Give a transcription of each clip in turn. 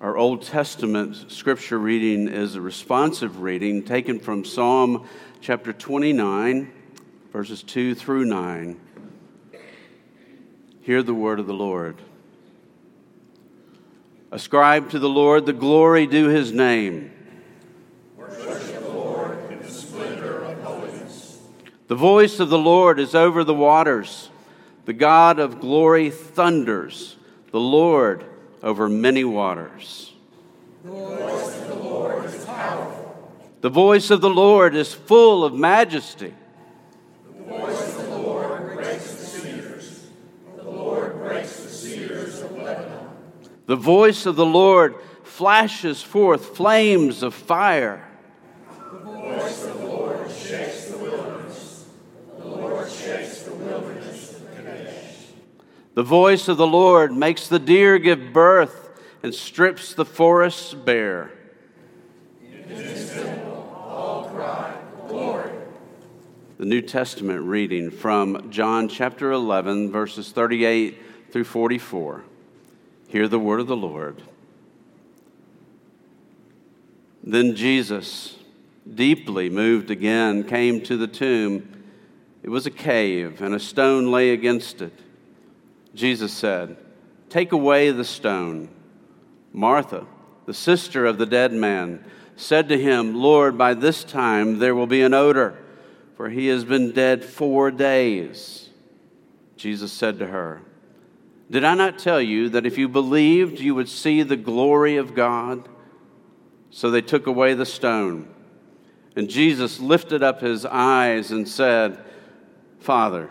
Our Old Testament scripture reading is a responsive reading taken from Psalm chapter 29, verses 2 through 9. Hear the word of the Lord. Ascribe to the Lord the glory due his name. Worship the Lord in the splendor of holiness. The voice of the Lord is over the waters. The God of glory thunders. The Lord over many waters. The voice of the Lord is powerful. The voice of the Lord is full of majesty. The voice of the Lord breaks the cedars. The Lord breaks the cedars of Lebanon. The voice of the Lord flashes forth flames of fire. The voice of the Lord shakes the wilderness. The Lord shakes the wilderness of Kadesh. The voice of the Lord makes the deer give birth and strips the forests bare. The New Testament reading from John chapter 11, verses 38 through 44. Hear the word of the Lord. Then Jesus, deeply moved again, came to the tomb. It was a cave, and a stone lay against it. Jesus said, Take away the stone. Martha, the sister of the dead man, said to him, Lord, by this time there will be an odor, for he has been dead four days. Jesus said to her, Did I not tell you that if you believed, you would see the glory of God? So they took away the stone. And Jesus lifted up his eyes and said, Father,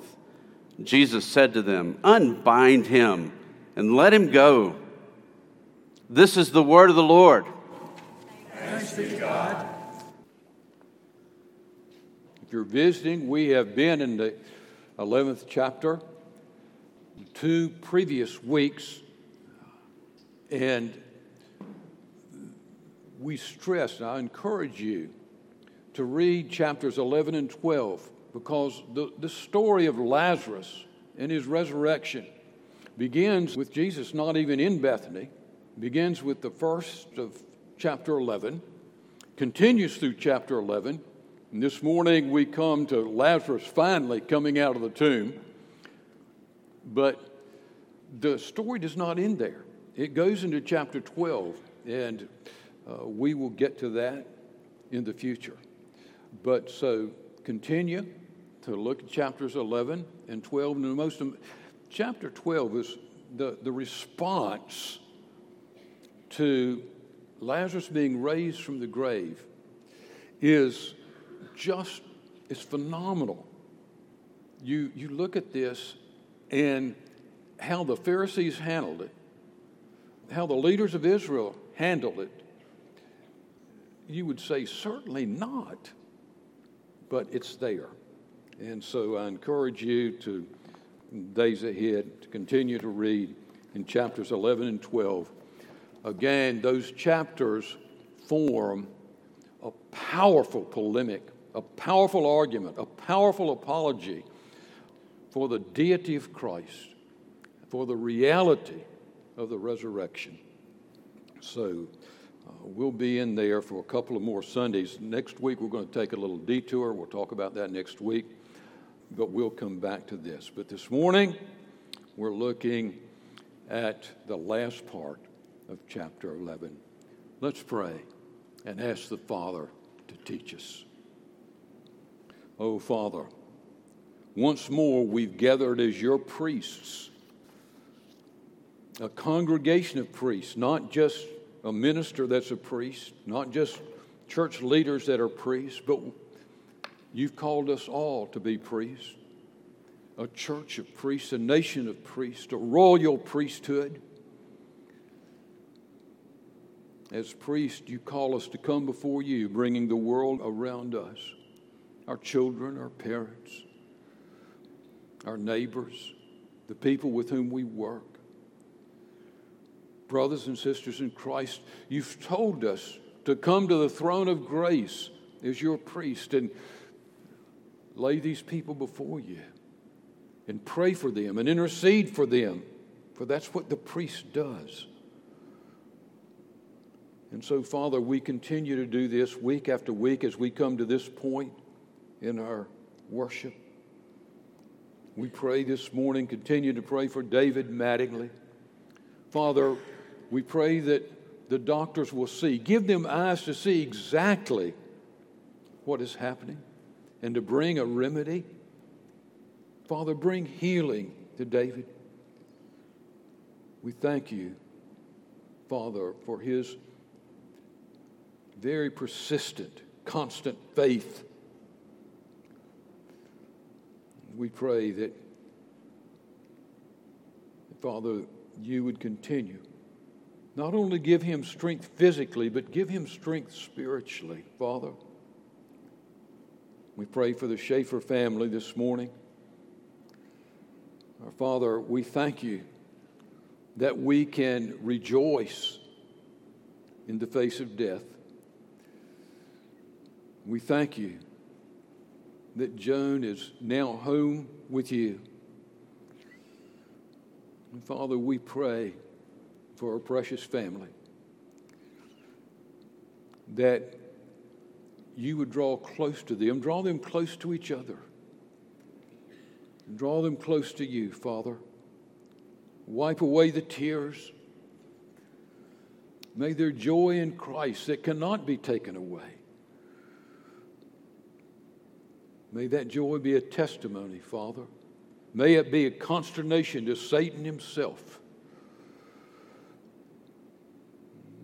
Jesus said to them, Unbind him and let him go. This is the word of the Lord. Thanks be God. If you're visiting, we have been in the 11th chapter, two previous weeks, and we stress, and I encourage you to read chapters 11 and 12 because the, the story of Lazarus and his resurrection begins with Jesus not even in Bethany, begins with the first of chapter 11, continues through chapter 11. And this morning we come to Lazarus finally coming out of the tomb. But the story does not end there. It goes into chapter 12, and uh, we will get to that in the future. But so continue to look at chapters 11 and 12. And most, chapter 12 is the, the response to Lazarus being raised from the grave is just, it's phenomenal. You, you look at this and how the Pharisees handled it, how the leaders of Israel handled it, you would say, certainly not, but it's there. And so I encourage you to, days ahead, to continue to read in chapters 11 and 12. Again, those chapters form a powerful polemic, a powerful argument, a powerful apology for the deity of Christ, for the reality of the resurrection. So, uh, we'll be in there for a couple of more Sundays. Next week, we're going to take a little detour. We'll talk about that next week, but we'll come back to this. But this morning, we're looking at the last part of chapter 11. Let's pray and ask the Father to teach us. Oh, Father, once more we've gathered as your priests, a congregation of priests, not just a minister that's a priest, not just church leaders that are priests, but you've called us all to be priests a church of priests, a nation of priests, a royal priesthood. as priests, you call us to come before you, bringing the world around us our children, our parents, our neighbors, the people with whom we work. Brothers and sisters in Christ, you've told us to come to the throne of grace as your priest and lay these people before you and pray for them and intercede for them, for that's what the priest does. And so, Father, we continue to do this week after week as we come to this point in our worship. We pray this morning, continue to pray for David Mattingly. Father, we pray that the doctors will see, give them eyes to see exactly what is happening and to bring a remedy. Father, bring healing to David. We thank you, Father, for his very persistent, constant faith. We pray that, Father, you would continue. Not only give him strength physically, but give him strength spiritually, Father. We pray for the Schaefer family this morning. Our Father, we thank you that we can rejoice in the face of death. We thank you that Joan is now home with you. And Father, we pray for our precious family that you would draw close to them, draw them close to each other, draw them close to you, Father. Wipe away the tears. May their joy in Christ that cannot be taken away May that joy be a testimony, Father. May it be a consternation to Satan himself.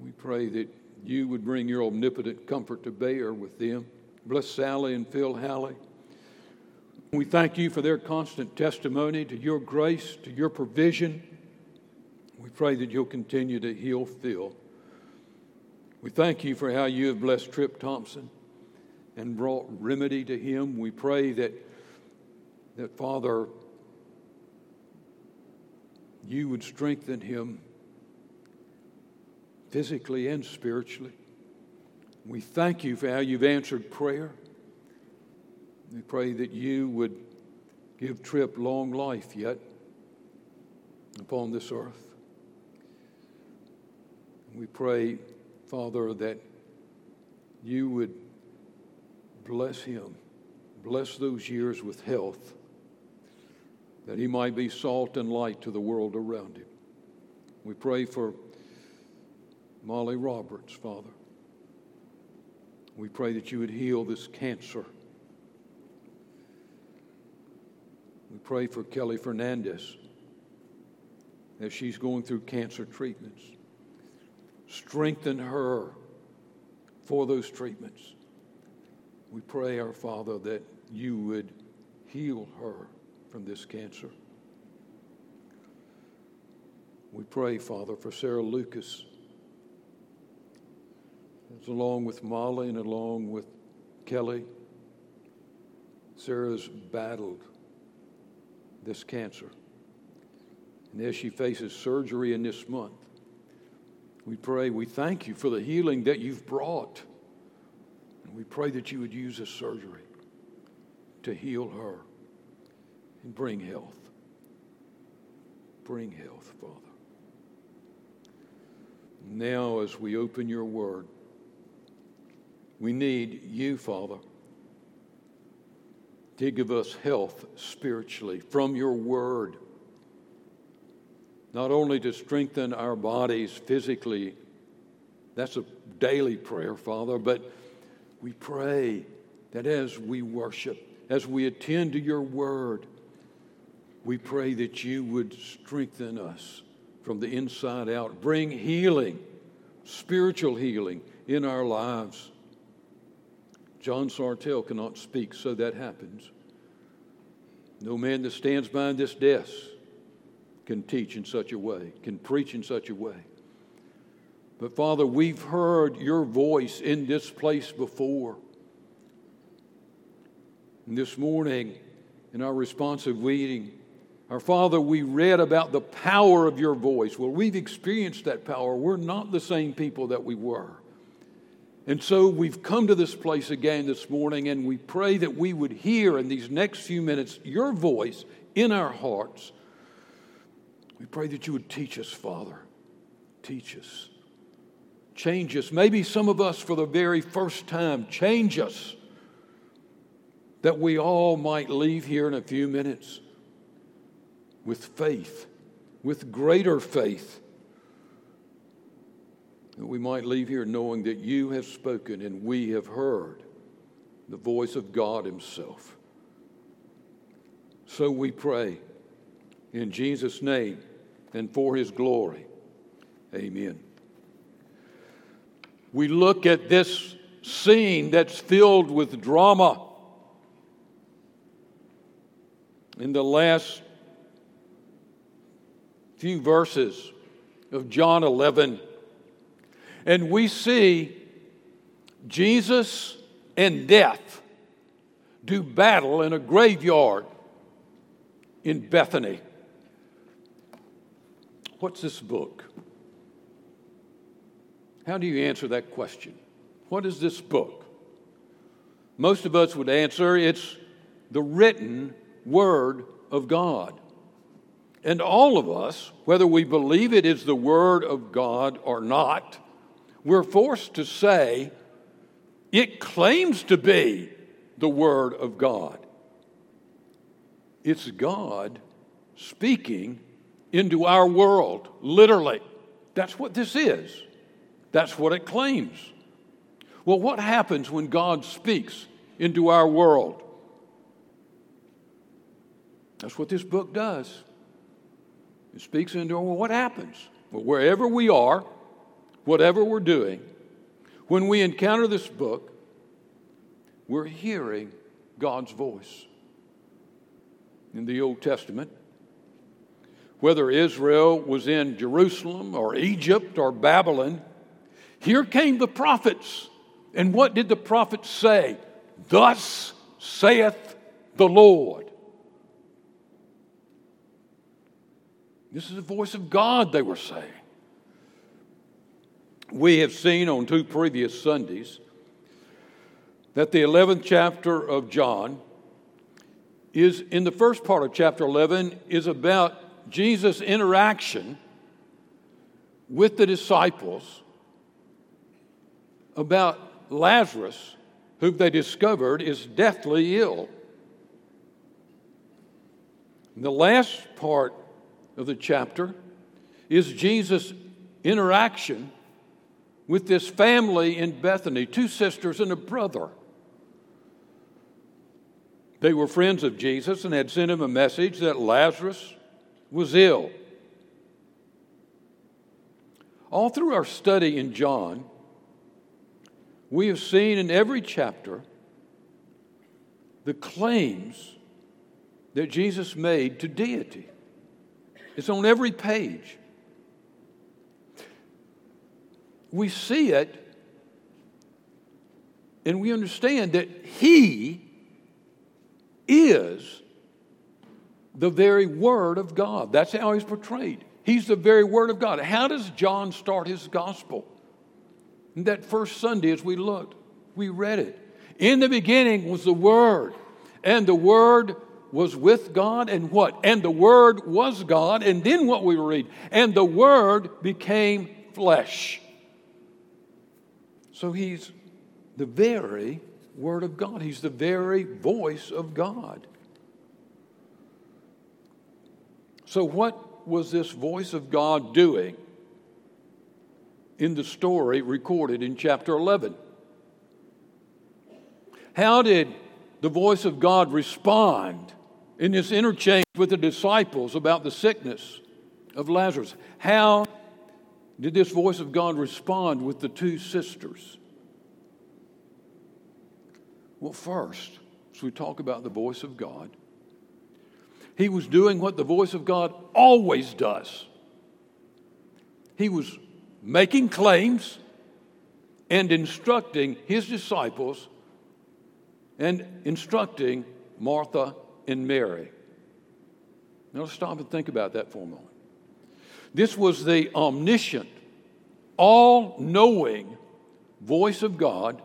We pray that you would bring your omnipotent comfort to bear with them. Bless Sally and Phil Halley. We thank you for their constant testimony to your grace, to your provision. We pray that you'll continue to heal Phil. We thank you for how you have blessed Trip Thompson and brought remedy to him. We pray that, that Father, you would strengthen him physically and spiritually. We thank you for how you've answered prayer. We pray that you would give Trip long life yet upon this earth. We pray, Father, that you would Bless him. Bless those years with health, that he might be salt and light to the world around him. We pray for Molly Roberts, Father. We pray that you would heal this cancer. We pray for Kelly Fernandez as she's going through cancer treatments. Strengthen her for those treatments. We pray, our Father, that you would heal her from this cancer. We pray, Father, for Sarah Lucas, as along with Molly and along with Kelly. Sarah's battled this cancer. And as she faces surgery in this month, we pray, we thank you for the healing that you've brought. And we pray that you would use this surgery to heal her and bring health. Bring health, Father. Now, as we open your word, we need you, Father, to give us health spiritually from your word. Not only to strengthen our bodies physically, that's a daily prayer, Father, but we pray that as we worship, as we attend to your word, we pray that you would strengthen us from the inside out, bring healing, spiritual healing in our lives. John Sartell cannot speak, so that happens. No man that stands behind this desk can teach in such a way, can preach in such a way. But Father, we've heard your voice in this place before. And this morning, in our responsive reading, our Father, we read about the power of your voice. Well, we've experienced that power. We're not the same people that we were. And so we've come to this place again this morning, and we pray that we would hear in these next few minutes your voice in our hearts. We pray that you would teach us, Father. Teach us. Change us. Maybe some of us for the very first time, change us that we all might leave here in a few minutes with faith, with greater faith, that we might leave here knowing that you have spoken and we have heard the voice of God Himself. So we pray in Jesus' name and for His glory. Amen. We look at this scene that's filled with drama. In the last few verses of John 11. And we see Jesus and death do battle in a graveyard in Bethany. What's this book? How do you answer that question? What is this book? Most of us would answer it's the written Word of God. And all of us, whether we believe it is the Word of God or not, we're forced to say it claims to be the Word of God. It's God speaking into our world, literally. That's what this is. That's what it claims. Well, what happens when God speaks into our world? That's what this book does. It speaks into well, what happens? Well, wherever we are, whatever we're doing, when we encounter this book, we're hearing God's voice. In the Old Testament, whether Israel was in Jerusalem or Egypt or Babylon, here came the prophets. And what did the prophets say? Thus saith the Lord. This is the voice of God, they were saying. We have seen on two previous Sundays that the 11th chapter of John is, in the first part of chapter 11, is about Jesus' interaction with the disciples about Lazarus, whom they discovered is deathly ill. The last part of the chapter is Jesus' interaction with this family in Bethany two sisters and a brother. They were friends of Jesus and had sent him a message that Lazarus was ill. All through our study in John, we have seen in every chapter the claims that Jesus made to deity. It's on every page. We see it and we understand that He is the very Word of God. That's how He's portrayed. He's the very Word of God. How does John start his gospel? That first Sunday, as we looked, we read it. In the beginning was the Word, and the Word was with God and what? And the Word was God. And then what we read? And the Word became flesh. So he's the very Word of God, he's the very voice of God. So, what was this voice of God doing in the story recorded in chapter 11? How did the voice of God respond in this interchange with the disciples about the sickness of Lazarus. How did this voice of God respond with the two sisters? Well, first, as we talk about the voice of God, he was doing what the voice of God always does. He was making claims and instructing his disciples and instructing Martha and Mary. Now let's stop and think about that for a moment. This was the omniscient, all knowing voice of God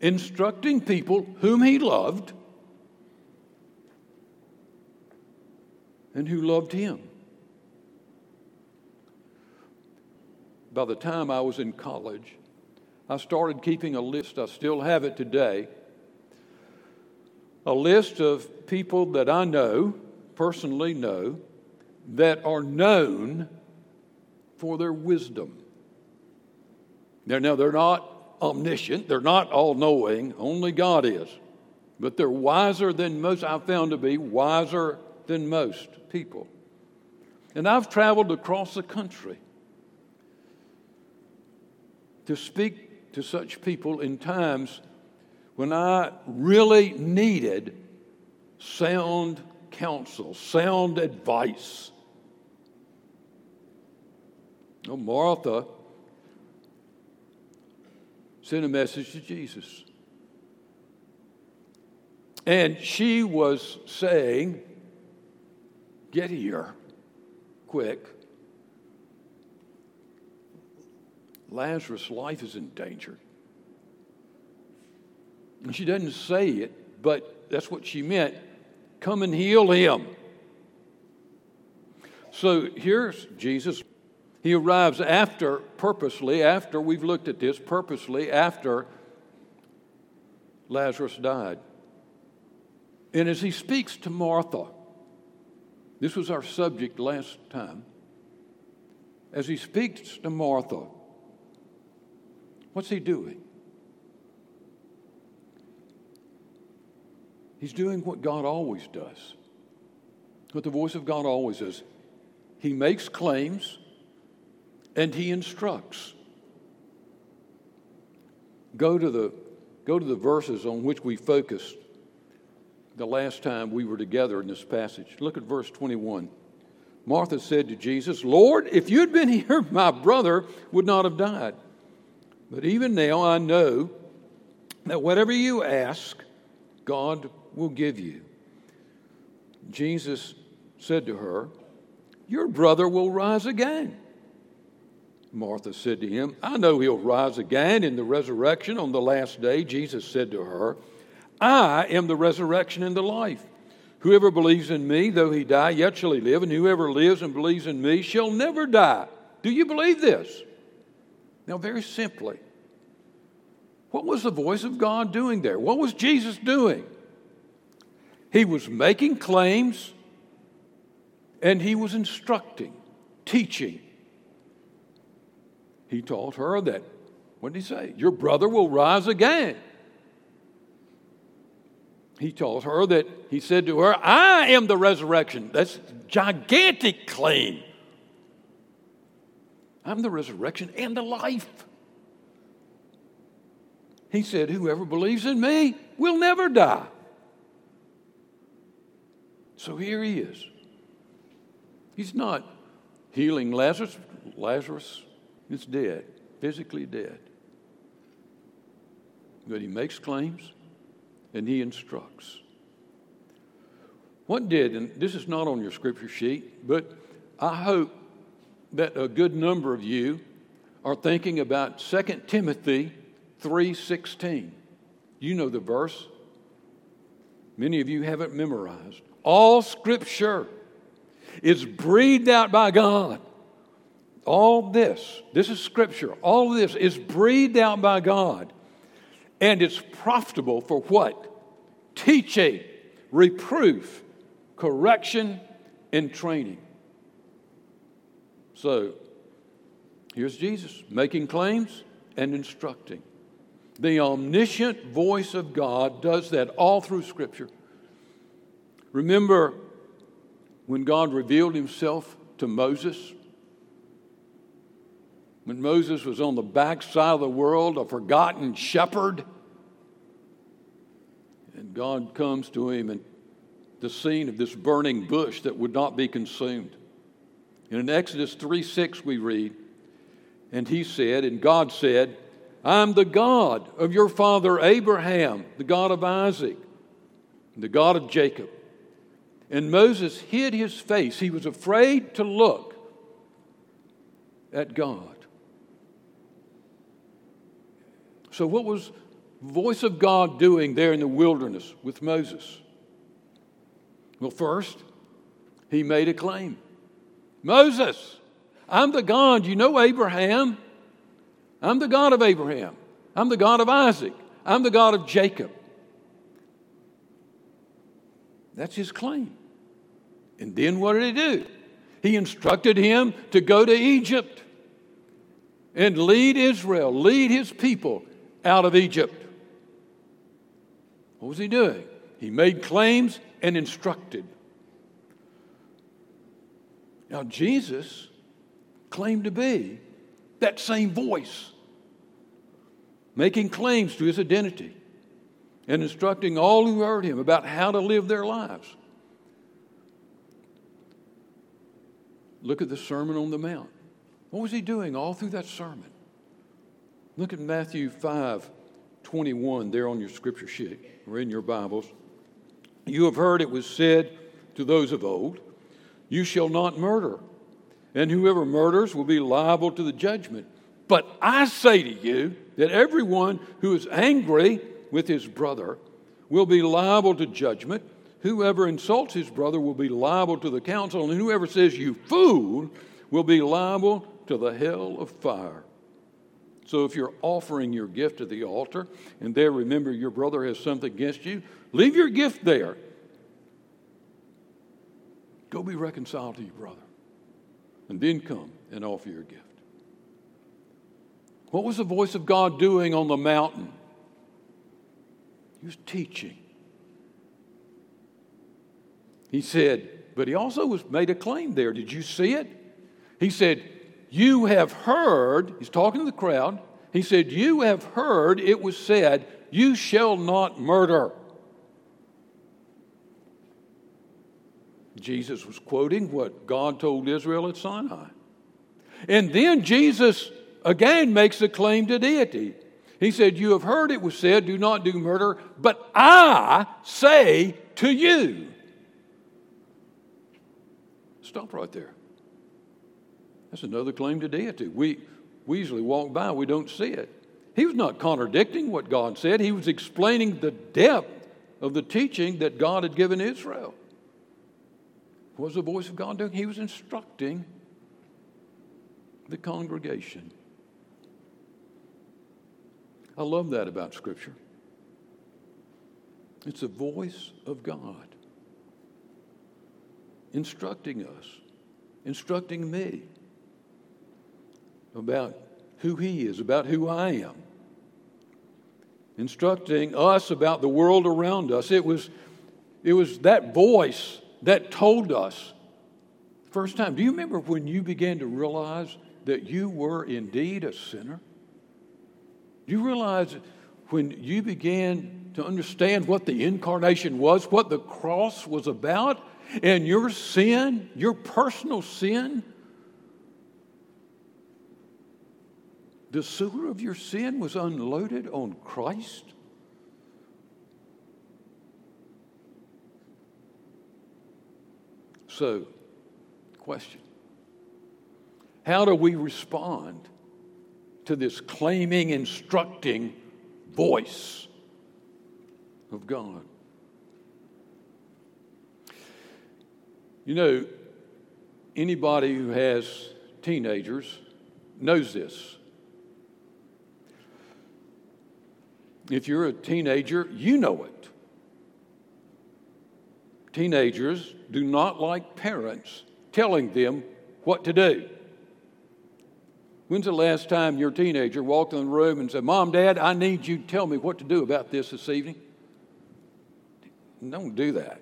instructing people whom he loved and who loved him. By the time I was in college, I started keeping a list. I still have it today. A list of people that I know, personally know, that are known for their wisdom. Now, now they're not omniscient, they're not all knowing, only God is. But they're wiser than most, I've found to be wiser than most people. And I've traveled across the country to speak to such people in times when I really needed sound counsel, sound advice. Oh, Martha sent a message to Jesus. And she was saying, Get here, quick. Lazarus' life is in danger. And she doesn't say it, but that's what she meant. Come and heal him. So here's Jesus. He arrives after, purposely, after we've looked at this, purposely, after Lazarus died. And as he speaks to Martha, this was our subject last time. As he speaks to Martha, what's he doing? He's doing what God always does, what the voice of God always does. He makes claims and he instructs. Go to the, go to the verses on which we focused the last time we were together in this passage. Look at verse 21. Martha said to Jesus, Lord, if you'd been here, my brother would not have died. But even now I know that whatever you ask, God will give you. Jesus said to her, Your brother will rise again. Martha said to him, I know he'll rise again in the resurrection on the last day. Jesus said to her, I am the resurrection and the life. Whoever believes in me, though he die, yet shall he live, and whoever lives and believes in me shall never die. Do you believe this? Now, very simply, what was the voice of God doing there? What was Jesus doing? He was making claims and he was instructing, teaching, he taught her that, what did he say? Your brother will rise again. He told her that, he said to her, I am the resurrection. That's gigantic claim. I'm the resurrection and the life. He said, Whoever believes in me will never die. So here he is. He's not healing Lazarus. Lazarus is dead, physically dead. But he makes claims and he instructs. What did, and this is not on your scripture sheet, but I hope that a good number of you are thinking about 2 Timothy 3:16. You know the verse. Many of you haven't memorized. All scripture is breathed out by God all this, this is scripture, all this is breathed out by God. And it's profitable for what? Teaching, reproof, correction, and training. So, here's Jesus making claims and instructing. The omniscient voice of God does that all through Scripture. Remember when God revealed himself to Moses when Moses was on the backside of the world, a forgotten shepherd. And God comes to him in the scene of this burning bush that would not be consumed. And in Exodus 3 6, we read, And he said, and God said, I'm the God of your father Abraham, the God of Isaac, the God of Jacob. And Moses hid his face. He was afraid to look at God. So, what was voice of God doing there in the wilderness with Moses? Well, first, he made a claim Moses, I'm the God. You know Abraham. I'm the God of Abraham. I'm the God of Isaac. I'm the God of Jacob. That's his claim. And then what did he do? He instructed him to go to Egypt and lead Israel, lead his people out of Egypt. What was he doing? He made claims and instructed. Now, Jesus claimed to be that same voice, making claims to his identity and instructing all who heard him about how to live their lives. Look at the Sermon on the Mount. What was he doing all through that sermon? Look at Matthew 5 21 there on your scripture sheet or in your Bibles. You have heard it was said to those of old, You shall not murder, and whoever murders will be liable to the judgment. But I say to you that everyone who is angry with his brother will be liable to judgment. Whoever insults his brother will be liable to the council, and whoever says, You fool, will be liable to the hell of fire. So if you're offering your gift at the altar and there remember your brother has something against you, leave your gift there. Go be reconciled to your brother. And then come and offer your gift. What was the voice of God doing on the mountain? He was teaching. He said, but he also was made a claim there. Did you see it? He said, you have heard, he's talking to the crowd, he said, You have heard it was said, You shall not murder. Jesus was quoting what God told Israel at Sinai. And then Jesus again makes a claim to deity. He said, You have heard it was said, Do not do murder, but I say to you. Stop right there. That's another claim to deity. We, we usually walk by, we don't see it. He was not contradicting what God said, he was explaining the depth of the teaching that God had given Israel. What was the voice of God doing? He was instructing the congregation. I love that about Scripture. It's the voice of God instructing us, instructing me about who He is, about who I am, instructing us about the world around us. It was, it was that voice that told us first time. Do you remember when you began to realize that you were indeed a sinner? Do you realize when you began to understand what the incarnation was, what the cross was about, and your sin, your personal sin, The sewer of your sin was unloaded on Christ. So, question How do we respond to this claiming, instructing voice of God? You know, anybody who has teenagers knows this. If you're a teenager, you know it. Teenagers do not like parents telling them what to do. When's the last time your teenager walked in the room and said, Mom, Dad, I need you to tell me what to do about this this evening? Don't do that.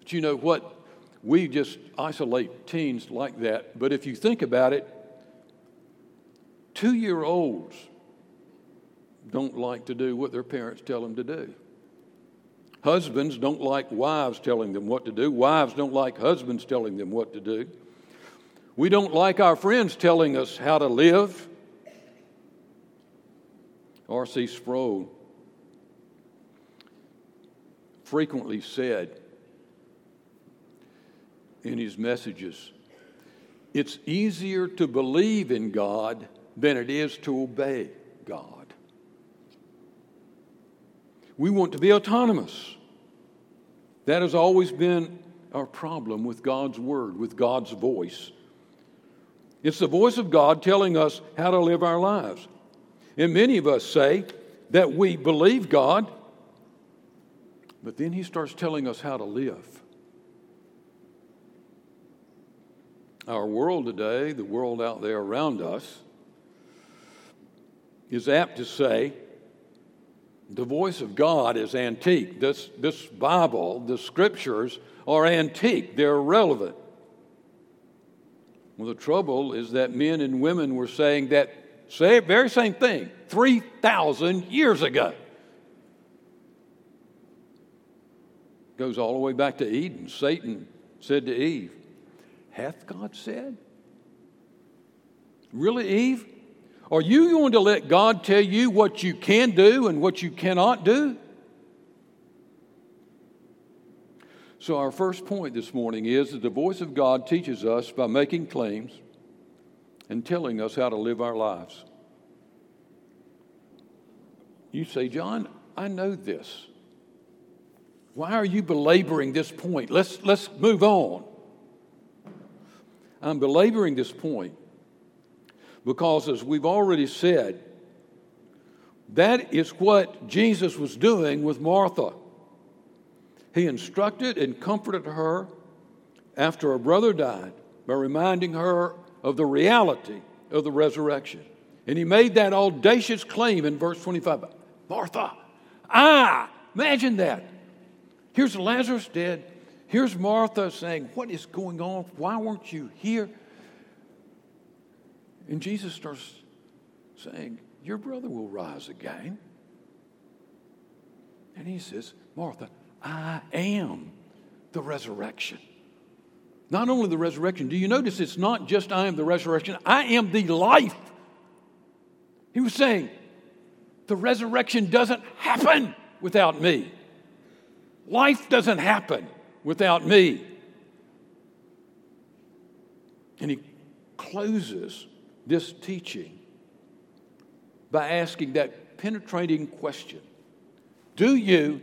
But you know what? We just isolate teens like that. But if you think about it, two year olds don't like to do what their parents tell them to do. Husbands don't like wives telling them what to do. Wives don't like husbands telling them what to do. We don't like our friends telling us how to live. R.C. Sproul frequently said in his messages it's easier to believe in God than it is to obey God. We want to be autonomous. That has always been our problem with God's Word, with God's voice. It's the voice of God telling us how to live our lives. And many of us say that we believe God, but then He starts telling us how to live. Our world today, the world out there around us, is apt to say the voice of God is antique. This, this Bible, the scriptures, are antique, they're irrelevant. Well, the trouble is that men and women were saying that same, very same thing 3,000 years ago. Goes all the way back to Eden. Satan said to Eve, Hath God said? Really, Eve? Are you going to let God tell you what you can do and what you cannot do? So, our first point this morning is that the voice of God teaches us by making claims and telling us how to live our lives. You say, John, I know this. Why are you belaboring this point? Let's, let's move on. I'm belaboring this point because, as we've already said, that is what Jesus was doing with Martha. He instructed and comforted her after her brother died by reminding her of the reality of the resurrection. And he made that audacious claim in verse 25 Martha, ah, imagine that. Here's Lazarus dead. Here's Martha saying, What is going on? Why weren't you here? And Jesus starts saying, Your brother will rise again. And he says, Martha, I am the resurrection. Not only the resurrection, do you notice it's not just I am the resurrection, I am the life. He was saying, the resurrection doesn't happen without me. Life doesn't happen without me. And he closes this teaching by asking that penetrating question Do you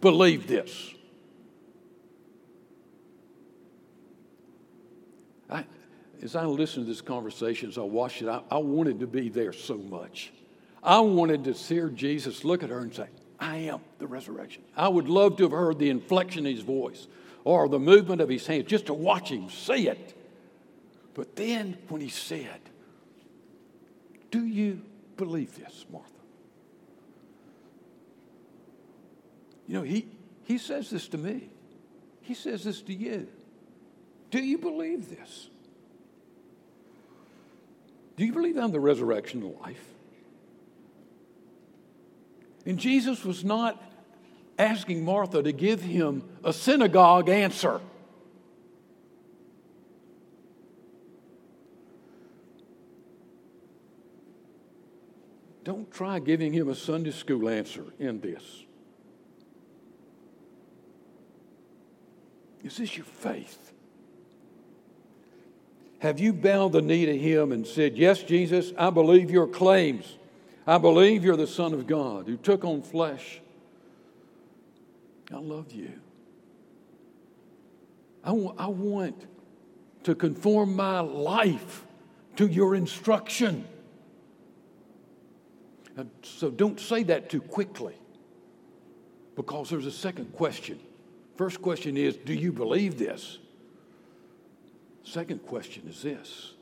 believe this? I, as I listened to this conversation, as I watched it, I, I wanted to be there so much. I wanted to hear Jesus look at her and say, I am the resurrection. I would love to have heard the inflection in his voice or the movement of his hands just to watch him say it. But then when he said, Do you believe this, Martha? You know, he, he says this to me. He says this to you. Do you believe this? Do you believe I'm the resurrection and life? And Jesus was not asking Martha to give him a synagogue answer. Don't try giving him a Sunday school answer in this. Is this your faith? Have you bowed the knee to Him and said, Yes, Jesus, I believe your claims. I believe you're the Son of God who took on flesh. I love you. I, w- I want to conform my life to your instruction. So don't say that too quickly because there's a second question. First question is Do you believe this? Second question is this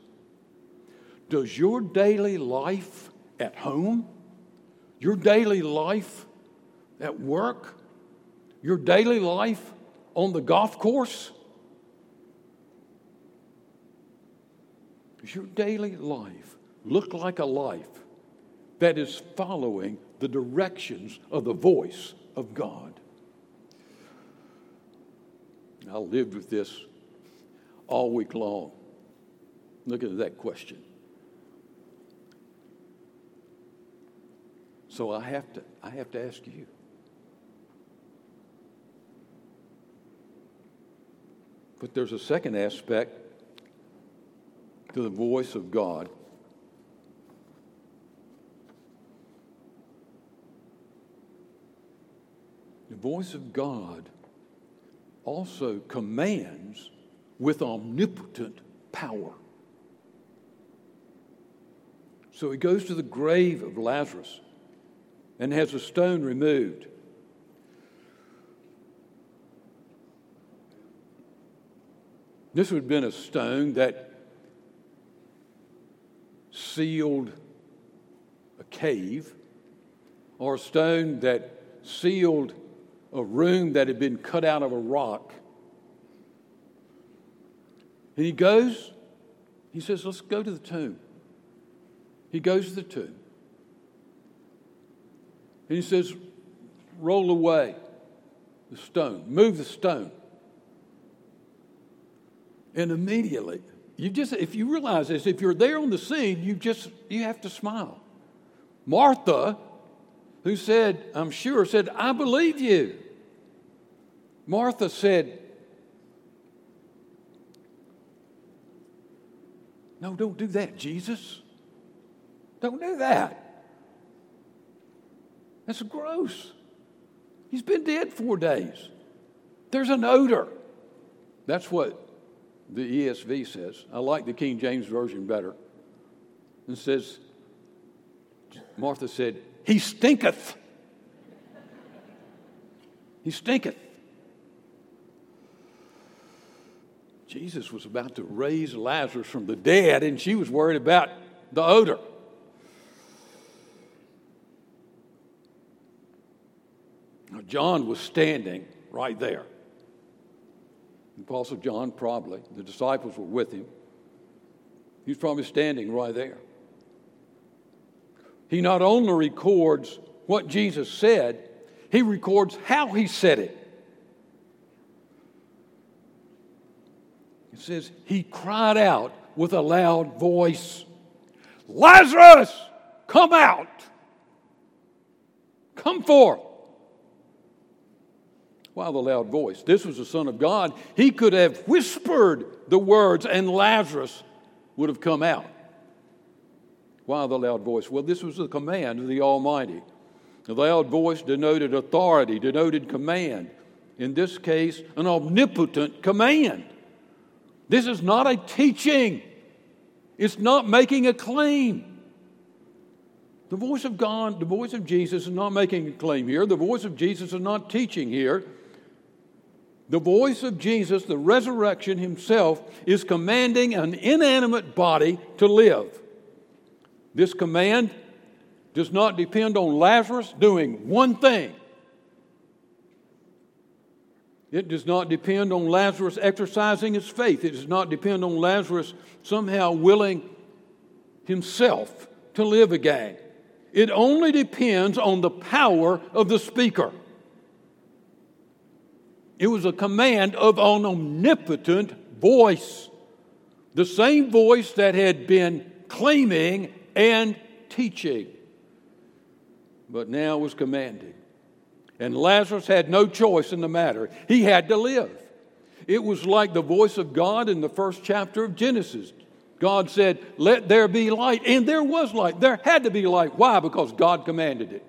Does your daily life at home, your daily life at work, your daily life on the golf course, does your daily life look like a life that is following the directions of the voice of God? I lived with this all week long, looking at that question. So I have to, I have to ask you. But there's a second aspect to the voice of God. Voice of God also commands with omnipotent power. So he goes to the grave of Lazarus and has a stone removed. This would have been a stone that sealed a cave or a stone that sealed a room that had been cut out of a rock. And he goes, he says, Let's go to the tomb. He goes to the tomb. And he says, Roll away the stone, move the stone. And immediately, you just if you realize this, if you're there on the scene, you just you have to smile. Martha, who said, I'm sure, said, I believe you. Martha said, No, don't do that, Jesus. Don't do that. That's gross. He's been dead four days. There's an odor. That's what the ESV says. I like the King James Version better. It says, Martha said, He stinketh. He stinketh. Jesus was about to raise Lazarus from the dead, and she was worried about the odor. Now, John was standing right there. The Apostle John, probably. The disciples were with him. He's probably standing right there. He not only records what Jesus said, he records how he said it. It says, He cried out with a loud voice, Lazarus, come out! Come forth! Wow, the loud voice. This was the Son of God. He could have whispered the words, and Lazarus would have come out. Why the loud voice? Well, this was the command of the Almighty. The loud voice denoted authority, denoted command. In this case, an omnipotent command. This is not a teaching, it's not making a claim. The voice of God, the voice of Jesus is not making a claim here. The voice of Jesus is not teaching here. The voice of Jesus, the resurrection himself, is commanding an inanimate body to live. This command does not depend on Lazarus doing one thing. It does not depend on Lazarus exercising his faith. It does not depend on Lazarus somehow willing himself to live again. It only depends on the power of the speaker. It was a command of an omnipotent voice, the same voice that had been claiming and teaching, but now was commanding. And Lazarus had no choice in the matter, he had to live. It was like the voice of God in the first chapter of Genesis. God said, Let there be light. And there was light. There had to be light. Why? Because God commanded it.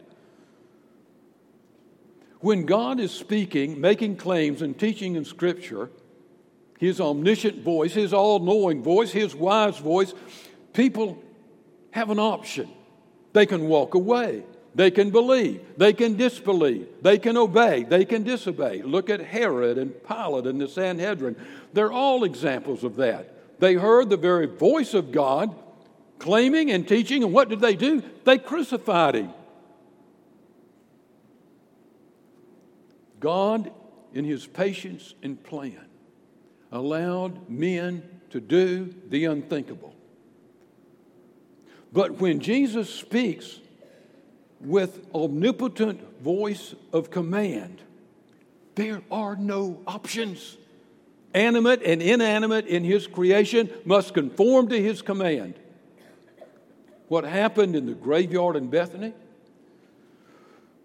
When God is speaking, making claims, and teaching in Scripture, His omniscient voice, His all knowing voice, His wise voice, people have an option. They can walk away. They can believe. They can disbelieve. They can obey. They can disobey. Look at Herod and Pilate and the Sanhedrin. They're all examples of that. They heard the very voice of God claiming and teaching, and what did they do? They crucified him. God, in his patience and plan, allowed men to do the unthinkable. But when Jesus speaks with omnipotent voice of command, there are no options. Animate and inanimate in his creation must conform to his command. What happened in the graveyard in Bethany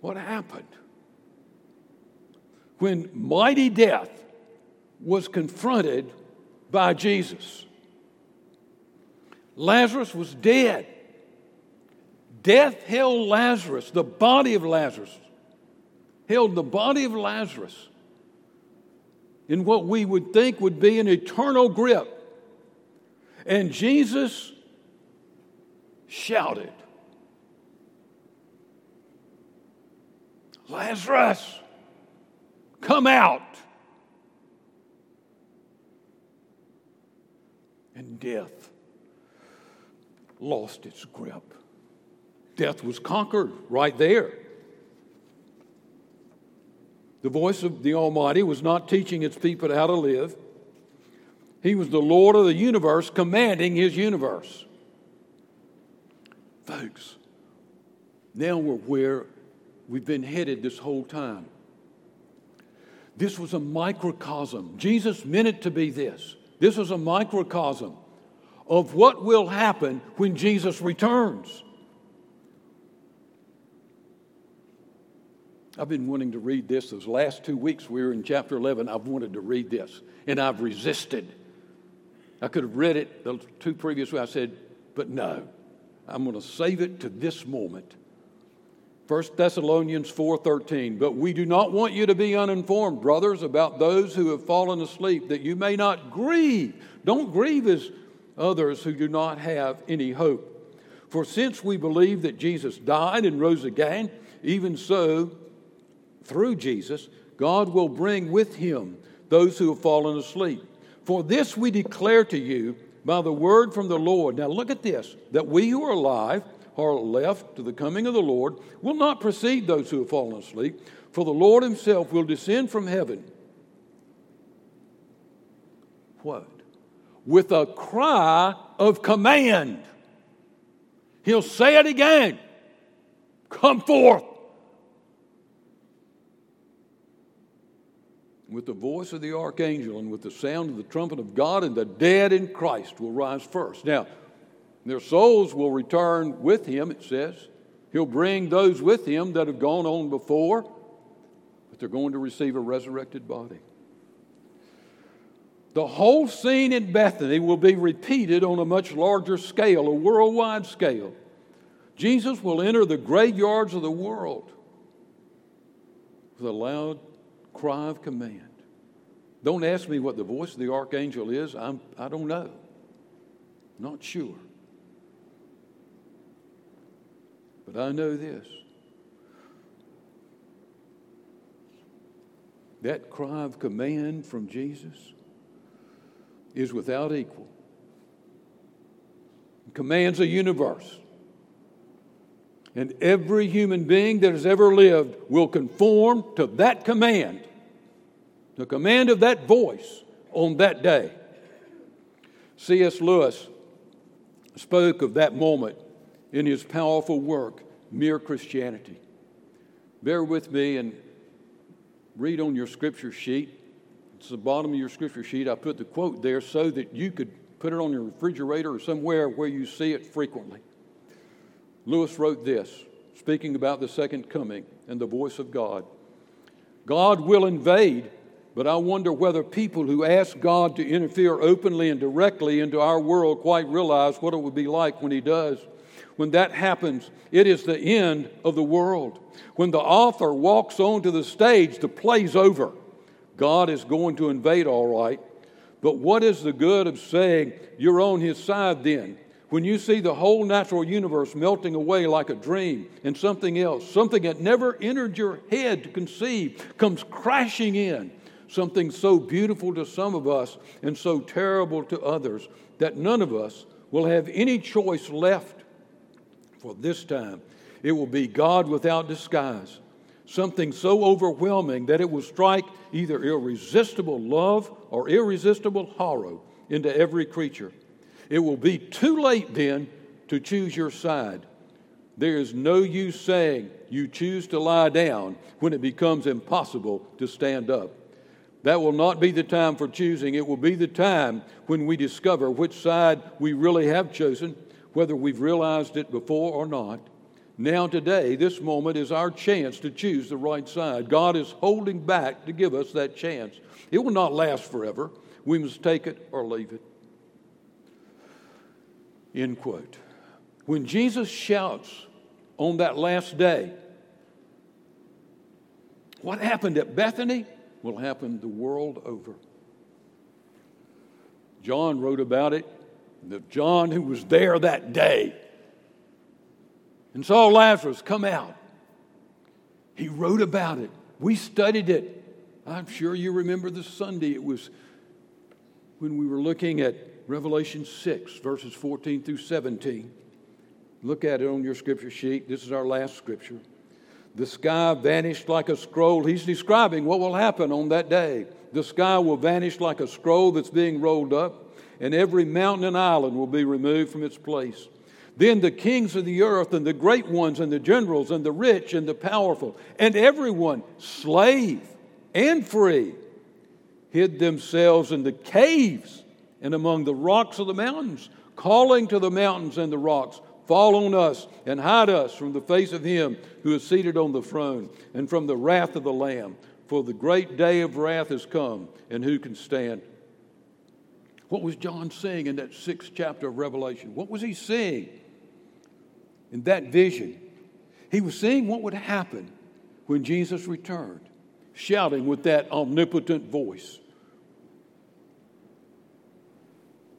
what happened when mighty death was confronted by Jesus. Lazarus was dead. Death held Lazarus, the body of Lazarus, held the body of Lazarus in what we would think would be an eternal grip. And Jesus shouted, Lazarus, come out. And death lost its grip. Death was conquered right there. The voice of the Almighty was not teaching its people how to live. He was the Lord of the universe commanding his universe. Folks, now we're where we've been headed this whole time. This was a microcosm. Jesus meant it to be this. This was a microcosm of what will happen when Jesus returns. I've been wanting to read this. Those last two weeks we were in chapter 11. I've wanted to read this, and I've resisted. I could have read it the two previous weeks. I said, but no, I'm going to save it to this moment. 1 Thessalonians 4:13 But we do not want you to be uninformed brothers about those who have fallen asleep that you may not grieve don't grieve as others who do not have any hope for since we believe that Jesus died and rose again even so through Jesus God will bring with him those who have fallen asleep for this we declare to you by the word from the Lord now look at this that we who are alive are left to the coming of the Lord will not precede those who have fallen asleep, for the Lord himself will descend from heaven. What? With a cry of command. He'll say it again Come forth. With the voice of the archangel and with the sound of the trumpet of God, and the dead in Christ will rise first. Now, their souls will return with him, it says. He'll bring those with him that have gone on before, but they're going to receive a resurrected body. The whole scene in Bethany will be repeated on a much larger scale, a worldwide scale. Jesus will enter the graveyards of the world with a loud cry of command. Don't ask me what the voice of the archangel is. I'm, I don't know. Not sure. But I know this that cry of command from Jesus is without equal. Commands a universe. And every human being that has ever lived will conform to that command, the command of that voice on that day. C.S. Lewis spoke of that moment in his powerful work, Mere Christianity. Bear with me and read on your scripture sheet. It's the bottom of your scripture sheet. I put the quote there so that you could put it on your refrigerator or somewhere where you see it frequently. Lewis wrote this, speaking about the second coming and the voice of God God will invade, but I wonder whether people who ask God to interfere openly and directly into our world quite realize what it would be like when He does. When that happens, it is the end of the world. When the author walks onto the stage, the play's over. God is going to invade, all right. But what is the good of saying you're on his side then? When you see the whole natural universe melting away like a dream and something else, something that never entered your head to conceive, comes crashing in, something so beautiful to some of us and so terrible to others that none of us will have any choice left for this time, it will be God without disguise, something so overwhelming that it will strike either irresistible love or irresistible horror into every creature. It will be too late then to choose your side. There is no use saying you choose to lie down when it becomes impossible to stand up. That will not be the time for choosing. It will be the time when we discover which side we really have chosen whether we've realized it before or not. Now, today, this moment is our chance to choose the right side. God is holding back to give us that chance. It will not last forever. We must take it or leave it. End quote. When Jesus shouts on that last day, what happened at Bethany will happen the world over. John wrote about it, the John who was there that day and saw Lazarus come out. He wrote about it. We studied it. I'm sure you remember the Sunday it was when we were looking at Revelation 6, verses 14 through 17. Look at it on your scripture sheet. This is our last scripture. The sky vanished like a scroll. He's describing what will happen on that day. The sky will vanish like a scroll that's being rolled up, and every mountain and island will be removed from its place. Then the kings of the earth, and the great ones, and the generals, and the rich, and the powerful, and everyone, slave and free, hid themselves in the caves and among the rocks of the mountains, calling to the mountains and the rocks, Fall on us and hide us from the face of him who is seated on the throne and from the wrath of the Lamb. For the great day of wrath has come, and who can stand? What was John saying in that sixth chapter of Revelation? What was he seeing? in that vision, he was seeing what would happen when Jesus returned, shouting with that omnipotent voice.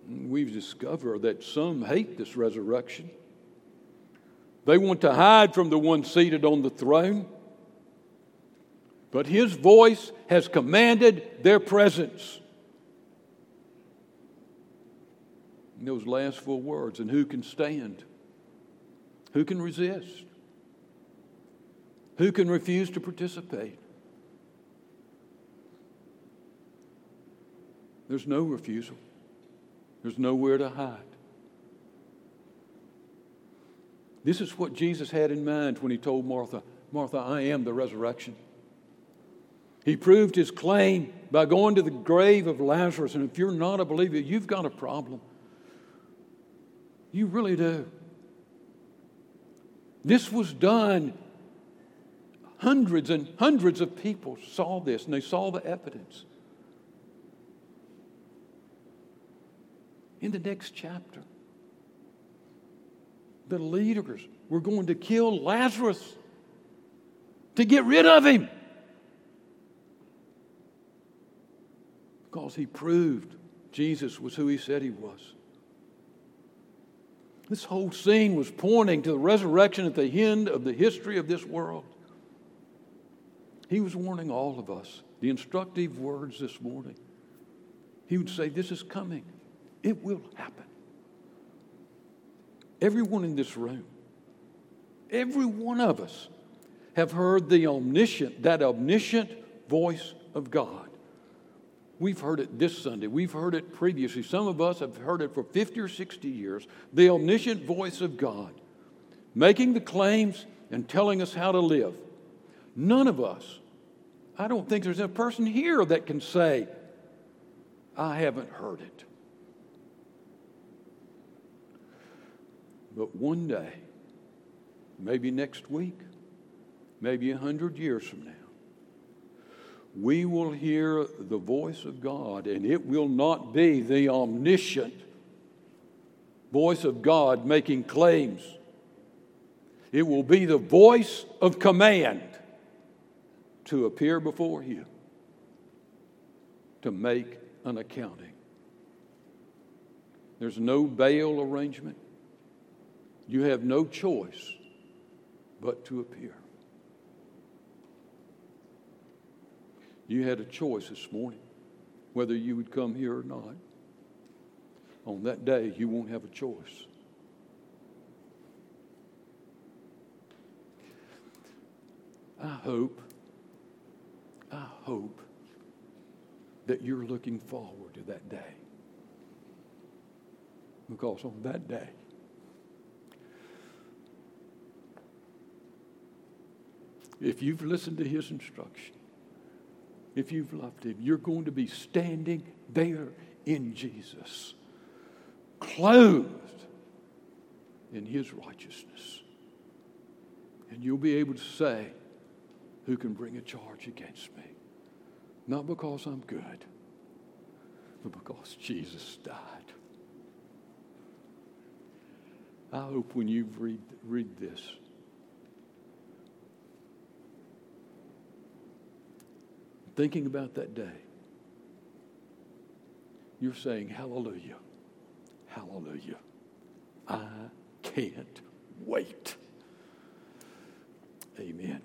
We've discovered that some hate this resurrection. They want to hide from the one seated on the throne. But his voice has commanded their presence. Those last four words, and who can stand? Who can resist? Who can refuse to participate? There's no refusal. There's nowhere to hide. This is what Jesus had in mind when he told Martha, Martha, I am the resurrection. He proved his claim by going to the grave of Lazarus. And if you're not a believer, you've got a problem. You really do. This was done. Hundreds and hundreds of people saw this and they saw the evidence. In the next chapter, the leaders were going to kill Lazarus to get rid of him because he proved Jesus was who he said he was. This whole scene was pointing to the resurrection at the end of the history of this world. He was warning all of us the instructive words this morning. He would say, This is coming, it will happen. Everyone in this room, every one of us, have heard the omniscient, that omniscient voice of God. We've heard it this Sunday. We've heard it previously. Some of us have heard it for 50 or 60 years. The omniscient voice of God making the claims and telling us how to live. None of us, I don't think there's a person here that can say, I haven't heard it. But one day, maybe next week, maybe a hundred years from now, we will hear the voice of God, and it will not be the omniscient voice of God making claims. It will be the voice of command to appear before you to make an accounting. There's no bail arrangement. You have no choice but to appear. You had a choice this morning whether you would come here or not. On that day, you won't have a choice. I hope, I hope that you're looking forward to that day. Because on that day, if you've listened to his instruction, if you've loved him, you're going to be standing there in Jesus, clothed in his righteousness. And you'll be able to say, Who can bring a charge against me? Not because I'm good, but because Jesus died. I hope when you read, read this, thinking about that day, you're saying, Hallelujah, Hallelujah. I can't wait. Amen.